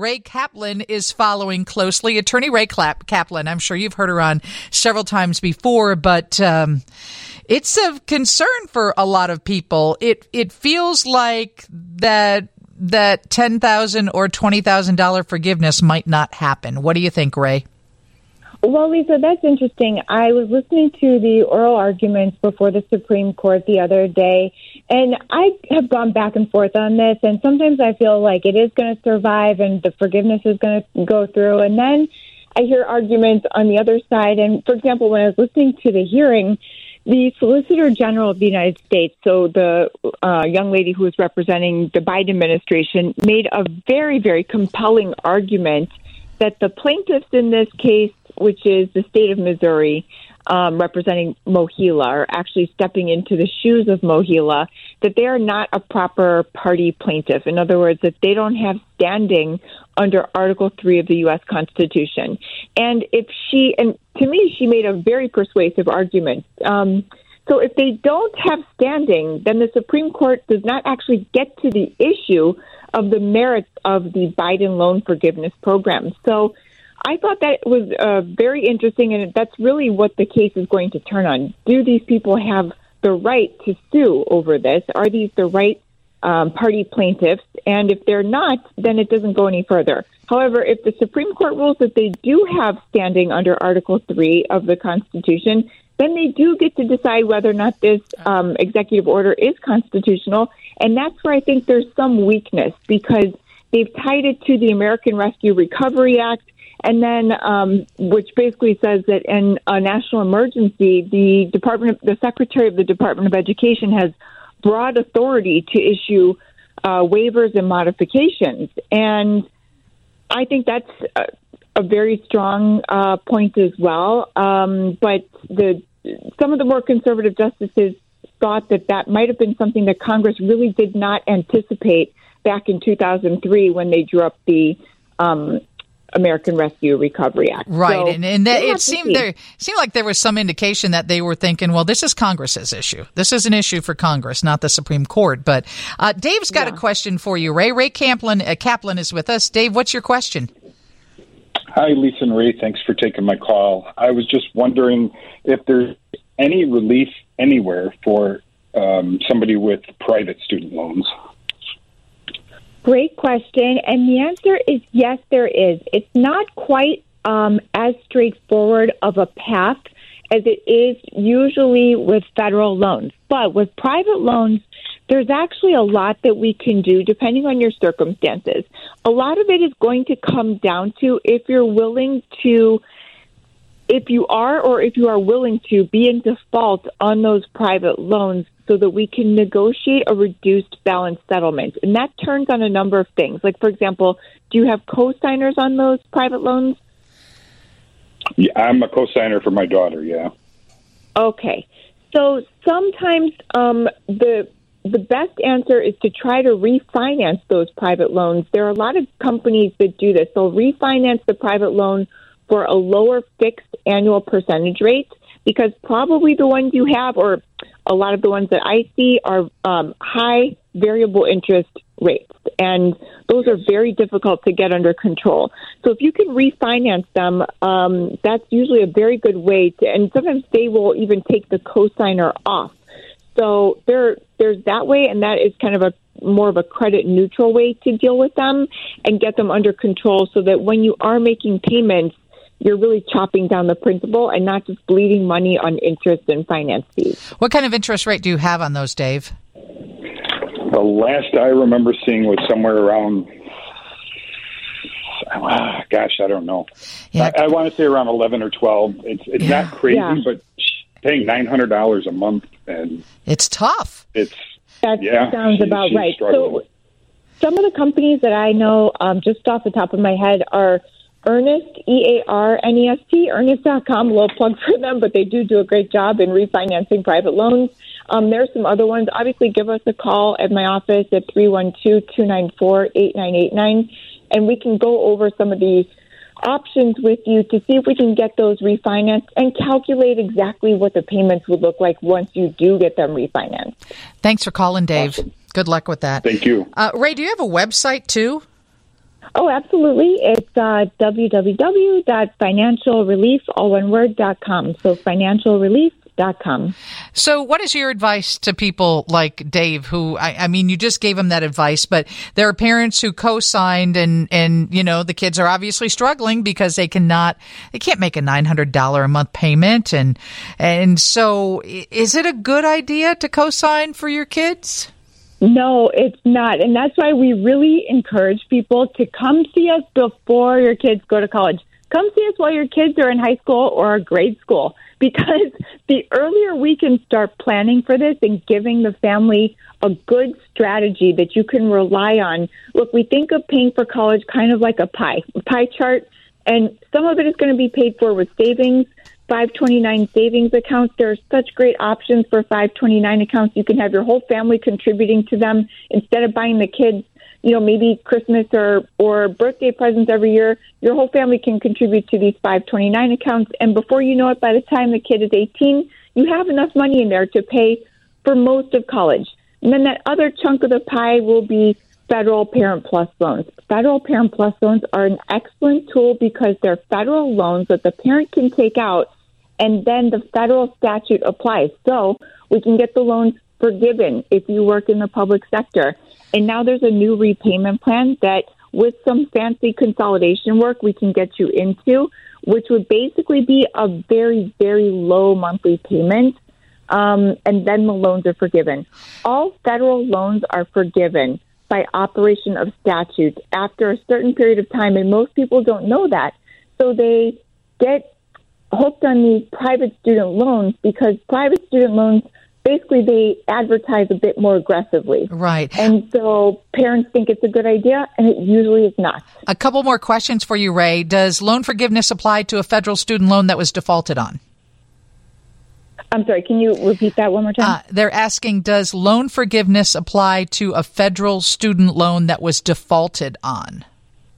Ray Kaplan is following closely. Attorney Ray Kaplan, I'm sure you've heard her on several times before, but um, it's of concern for a lot of people. It it feels like that that ten thousand or twenty thousand dollar forgiveness might not happen. What do you think, Ray? Well, Lisa, that's interesting. I was listening to the oral arguments before the Supreme Court the other day, and I have gone back and forth on this. And sometimes I feel like it is going to survive and the forgiveness is going to go through. And then I hear arguments on the other side. And for example, when I was listening to the hearing, the Solicitor General of the United States, so the uh, young lady who was representing the Biden administration, made a very, very compelling argument that the plaintiffs in this case, which is the state of Missouri, um, representing MOHELA, are actually stepping into the shoes of MOHELA, that they are not a proper party plaintiff. In other words, that they don't have standing under Article 3 of the U.S. Constitution. And if she, and to me, she made a very persuasive argument. Um, so if they don't have standing, then the Supreme Court does not actually get to the issue of the merits of the Biden loan forgiveness program. So I thought that was uh, very interesting, and that's really what the case is going to turn on. Do these people have the right to sue over this? Are these the right um, party plaintiffs? And if they're not, then it doesn't go any further. However, if the Supreme Court rules that they do have standing under Article 3 of the Constitution, then they do get to decide whether or not this um, executive order is constitutional. And that's where I think there's some weakness because they've tied it to the American Rescue Recovery Act. And then, um, which basically says that in a national emergency, the Department, the Secretary of the Department of Education has broad authority to issue uh, waivers and modifications. And I think that's a, a very strong uh, point as well. Um, but the some of the more conservative justices thought that that might have been something that Congress really did not anticipate back in 2003 when they drew up the um, American Rescue Recovery Act. Right, so, and, and that, it seemed there seemed like there was some indication that they were thinking, well, this is Congress's issue. This is an issue for Congress, not the Supreme Court. But uh, Dave's got yeah. a question for you, Ray. Ray Kaplan, uh, Kaplan is with us. Dave, what's your question? Hi, Lisa and Ray. Thanks for taking my call. I was just wondering if there's any relief anywhere for um, somebody with private student loans. Great question. And the answer is yes, there is. It's not quite um, as straightforward of a path as it is usually with federal loans. But with private loans, there's actually a lot that we can do depending on your circumstances. A lot of it is going to come down to if you're willing to, if you are or if you are willing to be in default on those private loans so that we can negotiate a reduced balance settlement. And that turns on a number of things. Like, for example, do you have co-signers on those private loans? Yeah, I'm a co-signer for my daughter, yeah. Okay. So sometimes um, the the best answer is to try to refinance those private loans. There are a lot of companies that do this. They'll refinance the private loan for a lower fixed annual percentage rate because probably the ones you have, or a lot of the ones that I see, are um, high variable interest rates. And those are very difficult to get under control. So if you can refinance them, um, that's usually a very good way to, and sometimes they will even take the cosigner off so there, there's that way, and that is kind of a more of a credit neutral way to deal with them and get them under control, so that when you are making payments, you're really chopping down the principal and not just bleeding money on interest and finance fees. What kind of interest rate do you have on those, Dave? The last I remember seeing was somewhere around gosh, I don't know. Yeah. I, I, want to say around eleven or twelve. It's it's yeah. not crazy, yeah. but paying nine hundred dollars a month and it's tough. It's that yeah, sounds she, about right. So some of the companies that I know, um, just off the top of my head, are Earnest, E A R N E S T, earnest.com, low plug for them, but they do do a great job in refinancing private loans. Um, there are some other ones. Obviously, give us a call at my office at 312 294 8989, and we can go over some of the options with you to see if we can get those refinanced and calculate exactly what the payments would look like once you do get them refinanced. Thanks for calling, Dave. Awesome. Good luck with that. Thank you. Uh, Ray, do you have a website too? Oh, absolutely. It's uh, www.financialrelief, all one word, dot com. So financialrelief.com. So, what is your advice to people like Dave, who, I, I, mean, you just gave him that advice, but there are parents who co-signed and, and, you know, the kids are obviously struggling because they cannot, they can't make a $900 a month payment. And, and so is it a good idea to co-sign for your kids? No, it's not. And that's why we really encourage people to come see us before your kids go to college. Come see us while your kids are in high school or grade school because the earlier we can start planning for this and giving the family a good strategy that you can rely on. Look, we think of paying for college kind of like a pie, a pie chart, and some of it is going to be paid for with savings 529 savings accounts. There are such great options for 529 accounts. You can have your whole family contributing to them instead of buying the kids, you know, maybe Christmas or or birthday presents every year. Your whole family can contribute to these 529 accounts, and before you know it, by the time the kid is 18, you have enough money in there to pay for most of college. And then that other chunk of the pie will be federal Parent Plus loans. Federal Parent Plus loans are an excellent tool because they're federal loans that the parent can take out and then the federal statute applies. So we can get the loans forgiven if you work in the public sector. And now there's a new repayment plan that, with some fancy consolidation work, we can get you into, which would basically be a very, very low monthly payment. Um, and then the loans are forgiven. All federal loans are forgiven by operation of statute after a certain period of time, and most people don't know that. So they get hooked on these private student loans because private student loans basically they advertise a bit more aggressively. Right. And so parents think it's a good idea and it usually is not. A couple more questions for you, Ray. Does loan forgiveness apply to a federal student loan that was defaulted on? I'm sorry, can you repeat that one more time? Uh, they're asking Does loan forgiveness apply to a federal student loan that was defaulted on?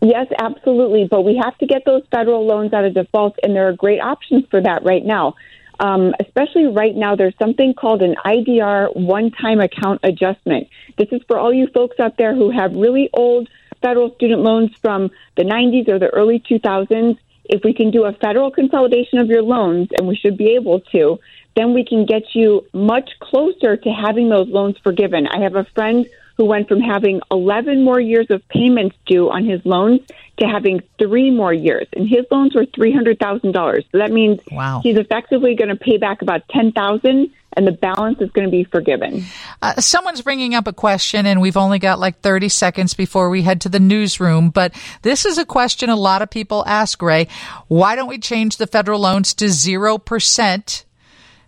Yes, absolutely. But we have to get those federal loans out of default, and there are great options for that right now. Um, especially right now, there's something called an IDR one time account adjustment. This is for all you folks out there who have really old federal student loans from the 90s or the early 2000s. If we can do a federal consolidation of your loans, and we should be able to, then we can get you much closer to having those loans forgiven. I have a friend who went from having 11 more years of payments due on his loans to having three more years. And his loans were $300,000. So that means wow. he's effectively going to pay back about 10000 and the balance is going to be forgiven. Uh, someone's bringing up a question, and we've only got like 30 seconds before we head to the newsroom. But this is a question a lot of people ask, Ray. Why don't we change the federal loans to 0%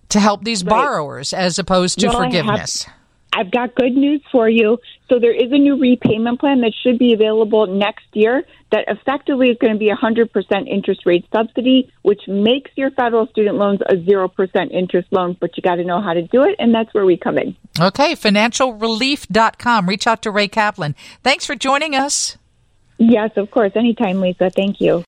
to help these right. borrowers as opposed to well, forgiveness? I've got good news for you. So there is a new repayment plan that should be available next year that effectively is going to be a 100% interest rate subsidy, which makes your federal student loans a 0% interest loan, but you got to know how to do it, and that's where we come in. Okay, financialrelief.com. Reach out to Ray Kaplan. Thanks for joining us. Yes, of course. Anytime, Lisa. Thank you.